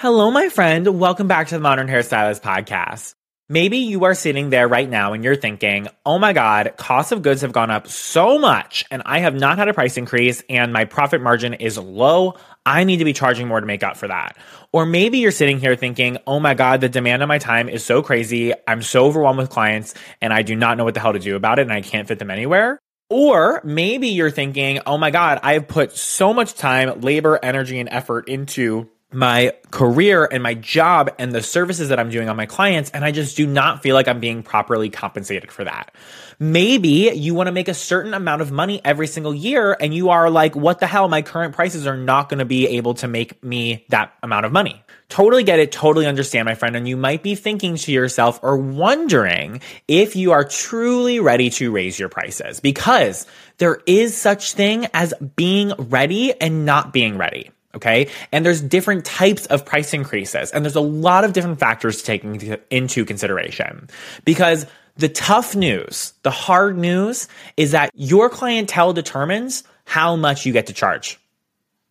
Hello, my friend. Welcome back to the Modern Hairstylist podcast. Maybe you are sitting there right now and you're thinking, oh my God, costs of goods have gone up so much and I have not had a price increase and my profit margin is low. I need to be charging more to make up for that. Or maybe you're sitting here thinking, oh my God, the demand on my time is so crazy. I'm so overwhelmed with clients and I do not know what the hell to do about it and I can't fit them anywhere. Or maybe you're thinking, oh my God, I've put so much time, labor, energy, and effort into my career and my job and the services that I'm doing on my clients. And I just do not feel like I'm being properly compensated for that. Maybe you want to make a certain amount of money every single year and you are like, what the hell? My current prices are not going to be able to make me that amount of money. Totally get it. Totally understand, my friend. And you might be thinking to yourself or wondering if you are truly ready to raise your prices because there is such thing as being ready and not being ready. Okay. And there's different types of price increases and there's a lot of different factors to take into consideration because the tough news, the hard news is that your clientele determines how much you get to charge.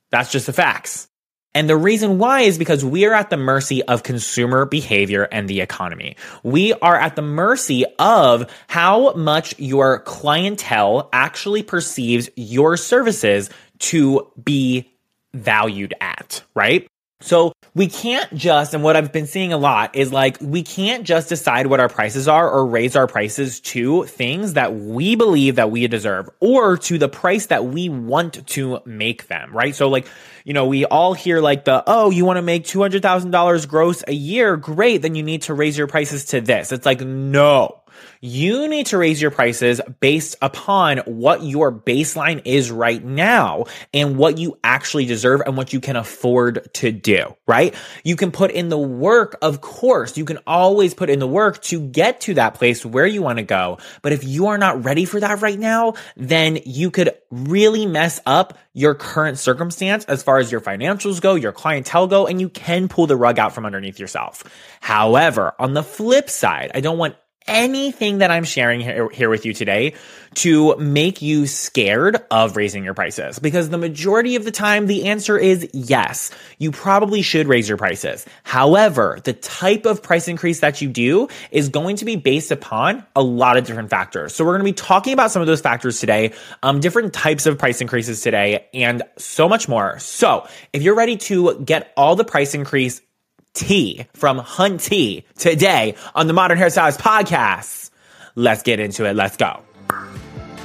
That's just the facts. And the reason why is because we are at the mercy of consumer behavior and the economy. We are at the mercy of how much your clientele actually perceives your services to be valued at, right? So we can't just, and what I've been seeing a lot is like, we can't just decide what our prices are or raise our prices to things that we believe that we deserve or to the price that we want to make them, right? So like, you know, we all hear like the, oh, you want to make $200,000 gross a year. Great. Then you need to raise your prices to this. It's like, no. You need to raise your prices based upon what your baseline is right now and what you actually deserve and what you can afford to do, right? You can put in the work, of course. You can always put in the work to get to that place where you want to go. But if you are not ready for that right now, then you could really mess up your current circumstance as far as your financials go, your clientele go, and you can pull the rug out from underneath yourself. However, on the flip side, I don't want anything that I'm sharing here, here, with you today to make you scared of raising your prices because the majority of the time the answer is yes. You probably should raise your prices. However, the type of price increase that you do is going to be based upon a lot of different factors. So we're going to be talking about some of those factors today, um, different types of price increases today and so much more. So if you're ready to get all the price increase tea from Hunty today on the Modern Hairstylist Podcast. Let's get into it. Let's go.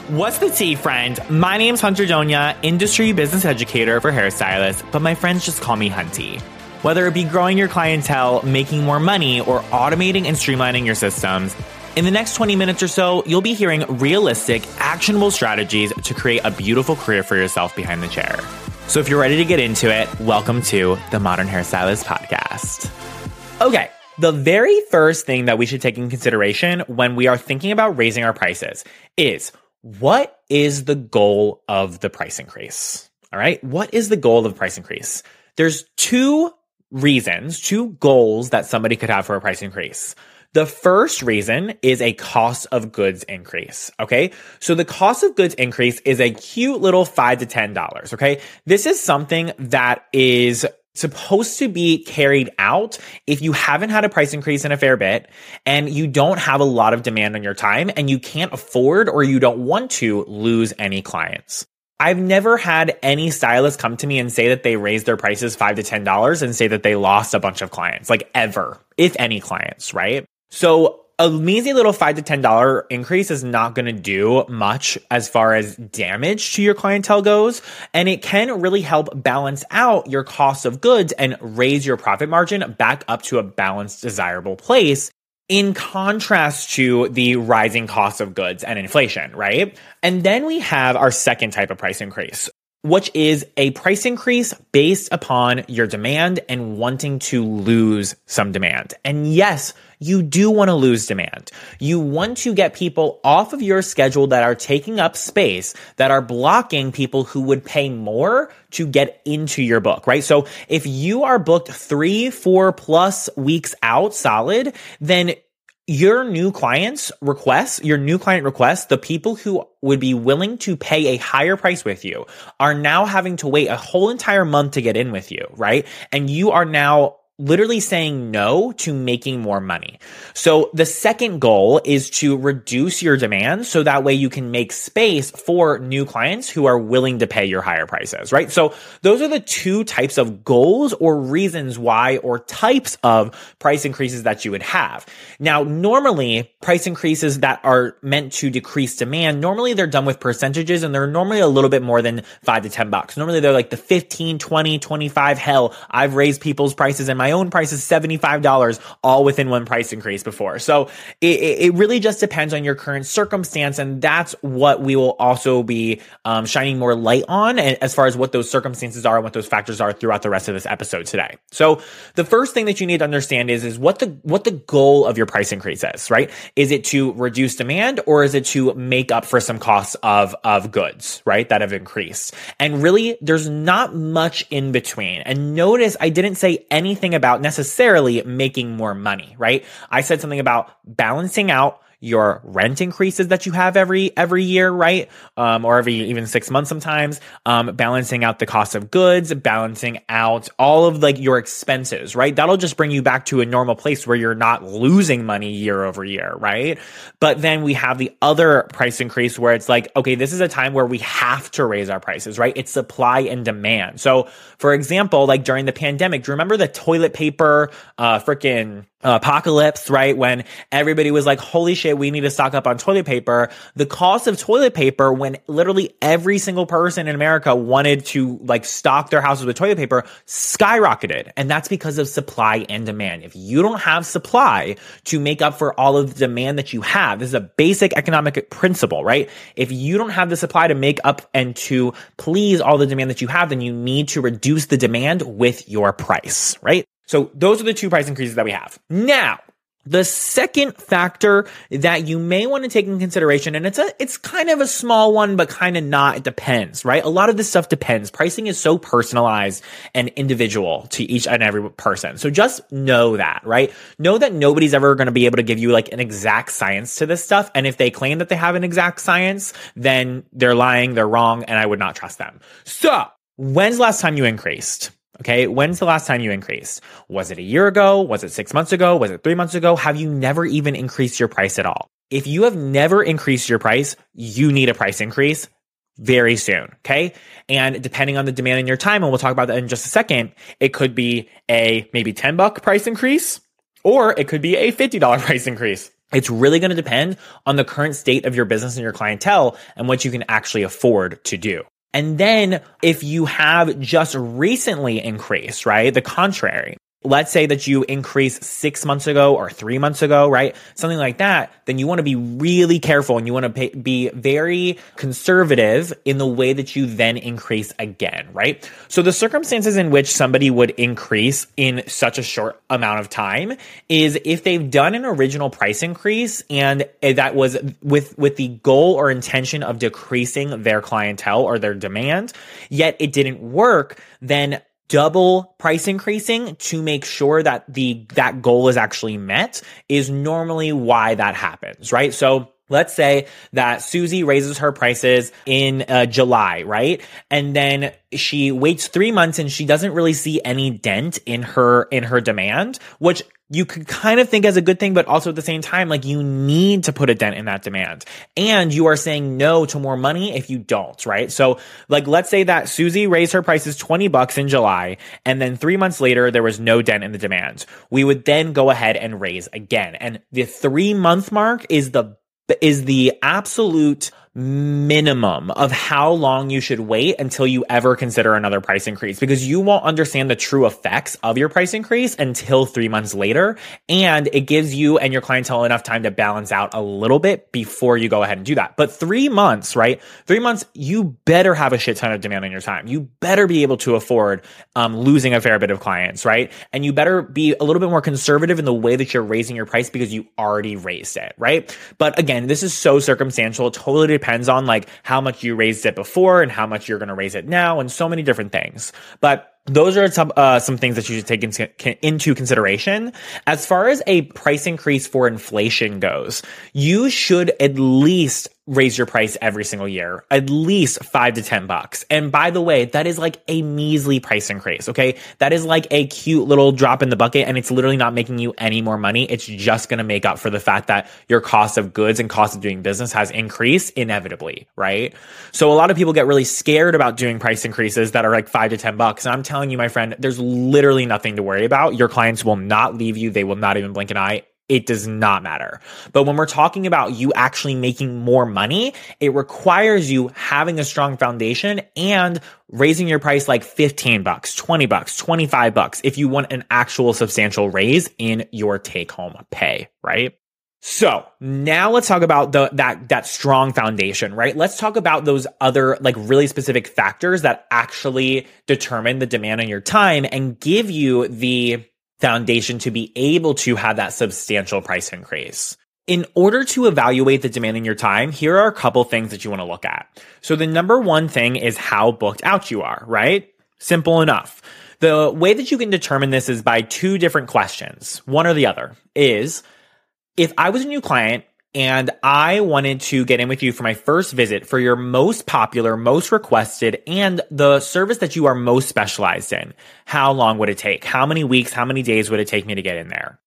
What's the tea, friend? My name's Hunter Donia, industry business educator for hairstylists, but my friends just call me Hunty. Whether it be growing your clientele, making more money, or automating and streamlining your systems, in the next 20 minutes or so, you'll be hearing realistic, actionable strategies to create a beautiful career for yourself behind the chair. So if you're ready to get into it, welcome to the Modern Hairstylist Podcast. Okay. The very first thing that we should take in consideration when we are thinking about raising our prices is what is the goal of the price increase? All right. What is the goal of the price increase? There's two reasons, two goals that somebody could have for a price increase. The first reason is a cost of goods increase. Okay. So the cost of goods increase is a cute little five to $10. Okay. This is something that is supposed to be carried out if you haven't had a price increase in a fair bit and you don't have a lot of demand on your time and you can't afford or you don't want to lose any clients. I've never had any stylist come to me and say that they raised their prices five to ten dollars and say that they lost a bunch of clients, like ever, if any clients, right? So a measly little five to ten dollar increase is not going to do much as far as damage to your clientele goes, and it can really help balance out your cost of goods and raise your profit margin back up to a balanced, desirable place. In contrast to the rising cost of goods and inflation, right? And then we have our second type of price increase, which is a price increase based upon your demand and wanting to lose some demand. And yes, you do want to lose demand. You want to get people off of your schedule that are taking up space, that are blocking people who would pay more to get into your book, right? So if you are booked three, four plus weeks out solid, then your new clients requests, your new client requests, the people who would be willing to pay a higher price with you are now having to wait a whole entire month to get in with you, right? And you are now literally saying no to making more money. So the second goal is to reduce your demand so that way you can make space for new clients who are willing to pay your higher prices, right? So those are the two types of goals or reasons why or types of price increases that you would have. Now, normally price increases that are meant to decrease demand, normally they're done with percentages and they're normally a little bit more than five to 10 bucks. Normally they're like the 15, 20, 25. Hell, I've raised people's prices in my own price is $75 all within one price increase before. So it, it really just depends on your current circumstance. And that's what we will also be um, shining more light on as far as what those circumstances are and what those factors are throughout the rest of this episode today. So the first thing that you need to understand is, is what the, what the goal of your price increase is, right? Is it to reduce demand or is it to make up for some costs of, of goods, right? That have increased. And really there's not much in between. And notice I didn't say anything about necessarily making more money, right? I said something about balancing out your rent increases that you have every every year, right? Um, or every even six months sometimes. Um, balancing out the cost of goods, balancing out all of like your expenses, right? That'll just bring you back to a normal place where you're not losing money year over year, right? But then we have the other price increase where it's like, okay, this is a time where we have to raise our prices, right? It's supply and demand. So, for example, like during the pandemic, do you remember the toilet paper, uh, freaking apocalypse, right? When everybody was like, holy shit, we need to stock up on toilet paper. The cost of toilet paper, when literally every single person in America wanted to like stock their houses with toilet paper, skyrocketed. And that's because of supply and demand. If you don't have supply to make up for all of the demand that you have, this is a basic economic principle, right? If you don't have the supply to make up and to please all the demand that you have, then you need to reduce the demand with your price, right? So those are the two price increases that we have. Now, the second factor that you may want to take in consideration, and it's a, it's kind of a small one, but kind of not. It depends, right? A lot of this stuff depends. Pricing is so personalized and individual to each and every person. So just know that, right? Know that nobody's ever going to be able to give you like an exact science to this stuff. And if they claim that they have an exact science, then they're lying, they're wrong, and I would not trust them. So when's the last time you increased? Okay. When's the last time you increased? Was it a year ago? Was it six months ago? Was it three months ago? Have you never even increased your price at all? If you have never increased your price, you need a price increase very soon. Okay. And depending on the demand in your time, and we'll talk about that in just a second, it could be a maybe 10 buck price increase or it could be a $50 price increase. It's really going to depend on the current state of your business and your clientele and what you can actually afford to do. And then if you have just recently increased, right? The contrary, let's say that you increase six months ago or three months ago, right? Something like that, then you want to be really careful and you want to pay, be very conservative in the way that you then increase again, right? So the circumstances in which somebody would increase in such a short amount of time is if they've done an original price increase and eh, that was with, with the goal or intention of decreasing their clientele or their demand, yet it didn't work, then double price increasing to make sure that the that goal is actually met is normally why that happens, right? So Let's say that Susie raises her prices in uh, July, right? And then she waits three months and she doesn't really see any dent in her in her demand, which you could kind of think as a good thing, but also at the same time, like you need to put a dent in that demand. And you are saying no to more money if you don't, right? So like, let's say that Susie raised her prices 20 bucks in July, and then three months later, there was no dent in the demand. We would then go ahead and raise again. And the three month mark is the is the absolute minimum of how long you should wait until you ever consider another price increase because you won't understand the true effects of your price increase until three months later. And it gives you and your clientele enough time to balance out a little bit before you go ahead and do that. But three months, right? Three months, you better have a shit ton of demand on your time. You better be able to afford um, losing a fair bit of clients, right? And you better be a little bit more conservative in the way that you're raising your price because you already raised it, right? But again, this is so circumstantial. It totally depends on like how much you raised it before and how much you're going to raise it now and so many different things. But those are some uh, some things that you should take into, into consideration as far as a price increase for inflation goes. You should at least raise your price every single year, at least five to 10 bucks. And by the way, that is like a measly price increase. Okay. That is like a cute little drop in the bucket and it's literally not making you any more money. It's just going to make up for the fact that your cost of goods and cost of doing business has increased inevitably. Right. So a lot of people get really scared about doing price increases that are like five to 10 bucks. And I'm telling you, my friend, there's literally nothing to worry about. Your clients will not leave you. They will not even blink an eye it does not matter. But when we're talking about you actually making more money, it requires you having a strong foundation and raising your price like 15 bucks, 20 bucks, 25 bucks if you want an actual substantial raise in your take home pay, right? So now let's talk about the, that, that strong foundation, right? Let's talk about those other like really specific factors that actually determine the demand on your time and give you the foundation to be able to have that substantial price increase. In order to evaluate the demand in your time, here are a couple things that you want to look at. So the number one thing is how booked out you are, right? Simple enough. The way that you can determine this is by two different questions. One or the other is if I was a new client and I wanted to get in with you for my first visit for your most popular, most requested, and the service that you are most specialized in. How long would it take? How many weeks, how many days would it take me to get in there?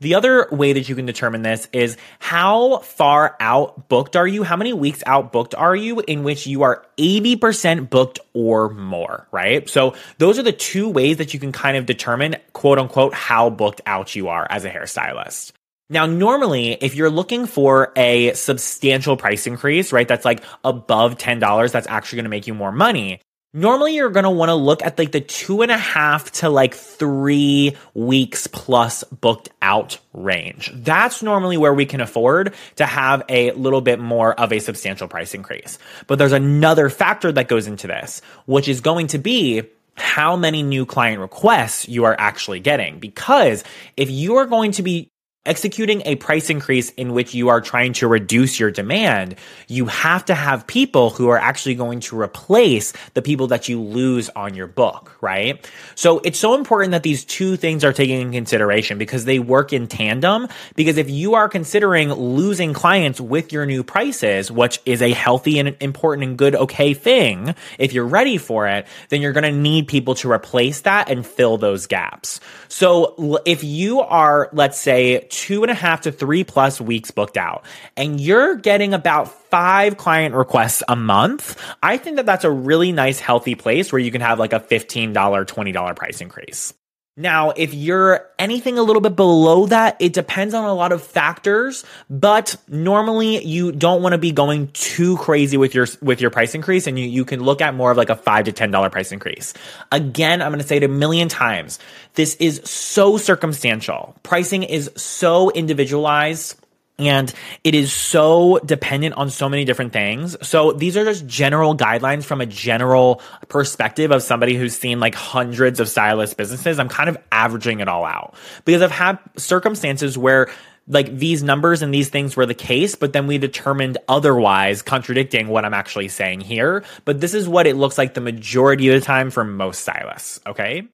The other way that you can determine this is how far out booked are you? How many weeks out booked are you in which you are 80% booked or more, right? So those are the two ways that you can kind of determine quote unquote how booked out you are as a hairstylist. Now, normally, if you're looking for a substantial price increase, right, that's like above $10, that's actually going to make you more money. Normally, you're going to want to look at like the two and a half to like three weeks plus booked out range. That's normally where we can afford to have a little bit more of a substantial price increase. But there's another factor that goes into this, which is going to be how many new client requests you are actually getting. Because if you are going to be executing a price increase in which you are trying to reduce your demand, you have to have people who are actually going to replace the people that you lose on your book, right? So it's so important that these two things are taken in consideration because they work in tandem. Because if you are considering losing clients with your new prices, which is a healthy and important and good, okay thing, if you're ready for it, then you're going to need people to replace that and fill those gaps. So if you are, let's say, two and a half to three plus weeks booked out and you're getting about five client requests a month, I think that that's a really nice, healthy place where you can have like a $15, $20 price increase. Now, if you're anything a little bit below that, it depends on a lot of factors, but normally you don't want to be going too crazy with your with your price increase and you, you can look at more of like a 5 to $10 price increase. Again, I'm going to say it a million times. This is so circumstantial. Pricing is so individualized and it is so dependent on so many different things. So these are just general guidelines from a general perspective of somebody who's seen like hundreds of stylist businesses. I'm kind of averaging it all out because I've had circumstances where like these numbers and these things were the case, but then we determined otherwise, contradicting what I'm actually saying here. But this is what it looks like the majority of the time for most stylists. Okay.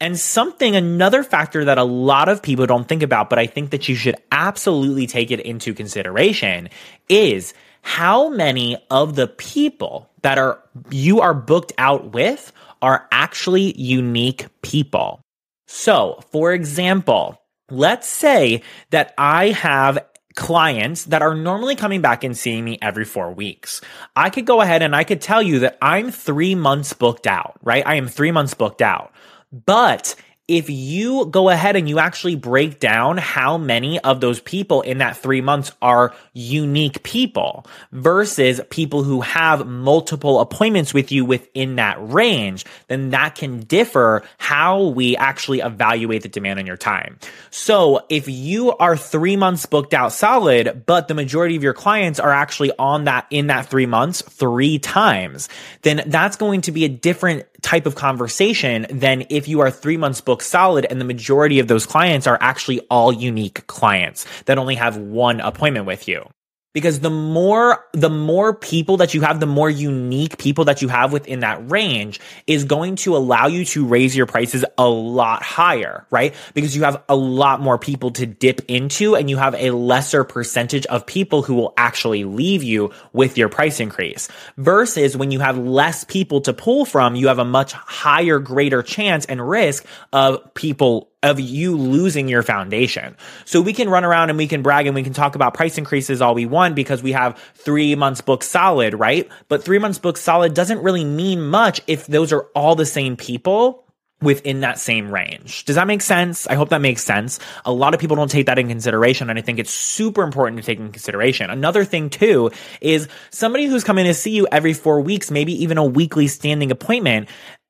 And something, another factor that a lot of people don't think about, but I think that you should absolutely take it into consideration is how many of the people that are, you are booked out with are actually unique people. So, for example, let's say that I have clients that are normally coming back and seeing me every four weeks. I could go ahead and I could tell you that I'm three months booked out, right? I am three months booked out. But if you go ahead and you actually break down how many of those people in that three months are unique people versus people who have multiple appointments with you within that range, then that can differ how we actually evaluate the demand on your time. So if you are three months booked out solid, but the majority of your clients are actually on that in that three months three times, then that's going to be a different type of conversation than if you are three months booked solid and the majority of those clients are actually all unique clients that only have one appointment with you. Because the more the more people that you have the more unique people that you have within that range is going to allow you to raise your prices a lot higher right? Because you have a lot more people to dip into and you have a lesser percentage of people who will actually leave you with your price increase. Versus when you have less people to pull from you have a much higher greater chance and risk of people of you losing your foundation. So we can run around and we can brag and we can talk about price increases all we want because we have three months booked solid, right? But three months booked solid doesn't really mean much if those are all the same people within that same range. Does that make sense? I hope that makes sense. A lot of people don't take that in consideration and I think it's super important to take in consideration. Another thing too is somebody who's coming to see you every 4 weeks, maybe even a weekly standing appointment,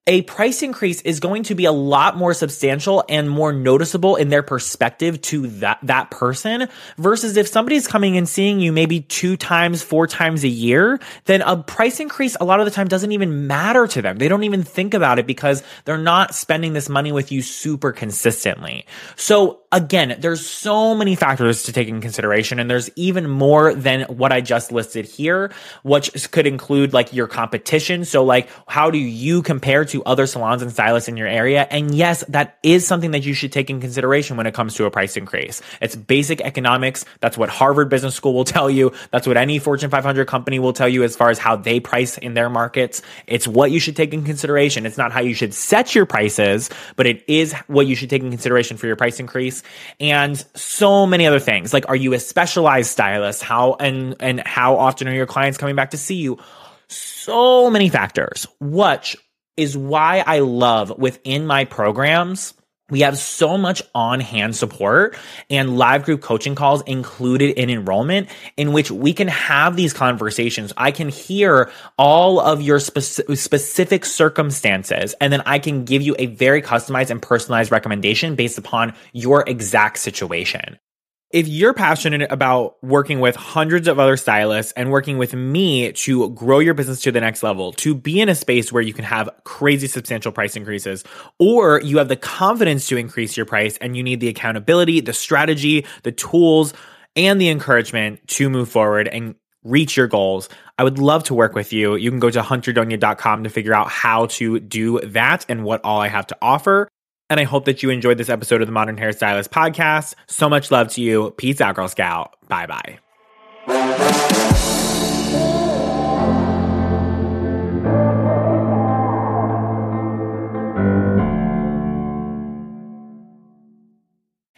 a price increase is going to be a lot more substantial and more noticeable in their perspective to that, that person versus if somebody's coming and seeing you maybe two times, four times a year, then a price increase a lot of the time doesn't even matter to them. They don't even think about it because they're not spending this money with you super consistently. So again, there's so many factors to take in consideration and there's even more than what I just listed here, which could include like your competition. So like, how do you compare to other salons and stylists in your area. And yes, that is something that you should take in consideration when it comes to a price increase. It's basic economics. That's what Harvard Business School will tell you. That's what any Fortune 500 company will tell you as far as how they price in their markets. It's what you should take in consideration. It's not how you should set your prices, but it is what you should take in consideration for your price increase. And so many other things. Like, are you a specialized stylist? How and and how often are your clients coming back to see you? So many factors. Watch is why I love within my programs. We have so much on hand support and live group coaching calls included in enrollment in which we can have these conversations. I can hear all of your speci- specific circumstances and then I can give you a very customized and personalized recommendation based upon your exact situation. If you're passionate about working with hundreds of other stylists and working with me to grow your business to the next level, to be in a space where you can have crazy substantial price increases, or you have the confidence to increase your price and you need the accountability, the strategy, the tools, and the encouragement to move forward and reach your goals, I would love to work with you. You can go to hunterdonia.com to figure out how to do that and what all I have to offer. And I hope that you enjoyed this episode of the Modern Hairstylist podcast. So much love to you. Peace out, Girl Scout. Bye bye.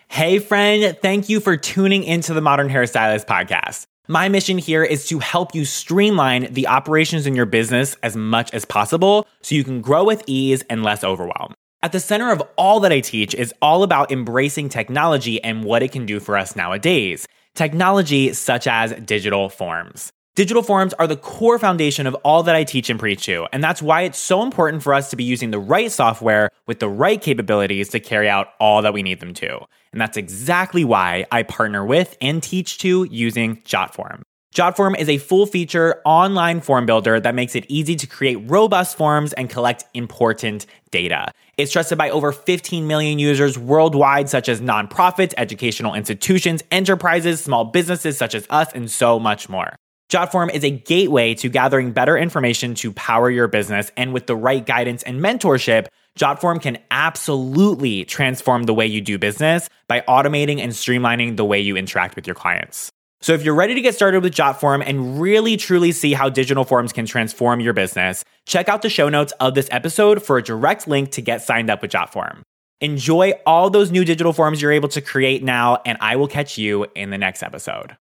Hey, friend, thank you for tuning into the Modern Hairstylist podcast. My mission here is to help you streamline the operations in your business as much as possible so you can grow with ease and less overwhelm. At the center of all that I teach is all about embracing technology and what it can do for us nowadays. Technology such as digital forms. Digital forms are the core foundation of all that I teach and preach to, and that's why it's so important for us to be using the right software with the right capabilities to carry out all that we need them to. And that's exactly why I partner with and teach to using JotForm. JotForm is a full feature online form builder that makes it easy to create robust forms and collect important data. It's trusted by over 15 million users worldwide, such as nonprofits, educational institutions, enterprises, small businesses such as us, and so much more. JotForm is a gateway to gathering better information to power your business, and with the right guidance and mentorship, JotForm can absolutely transform the way you do business by automating and streamlining the way you interact with your clients. So if you're ready to get started with JotForm and really truly see how digital forms can transform your business, check out the show notes of this episode for a direct link to get signed up with JotForm. Enjoy all those new digital forms you're able to create now, and I will catch you in the next episode.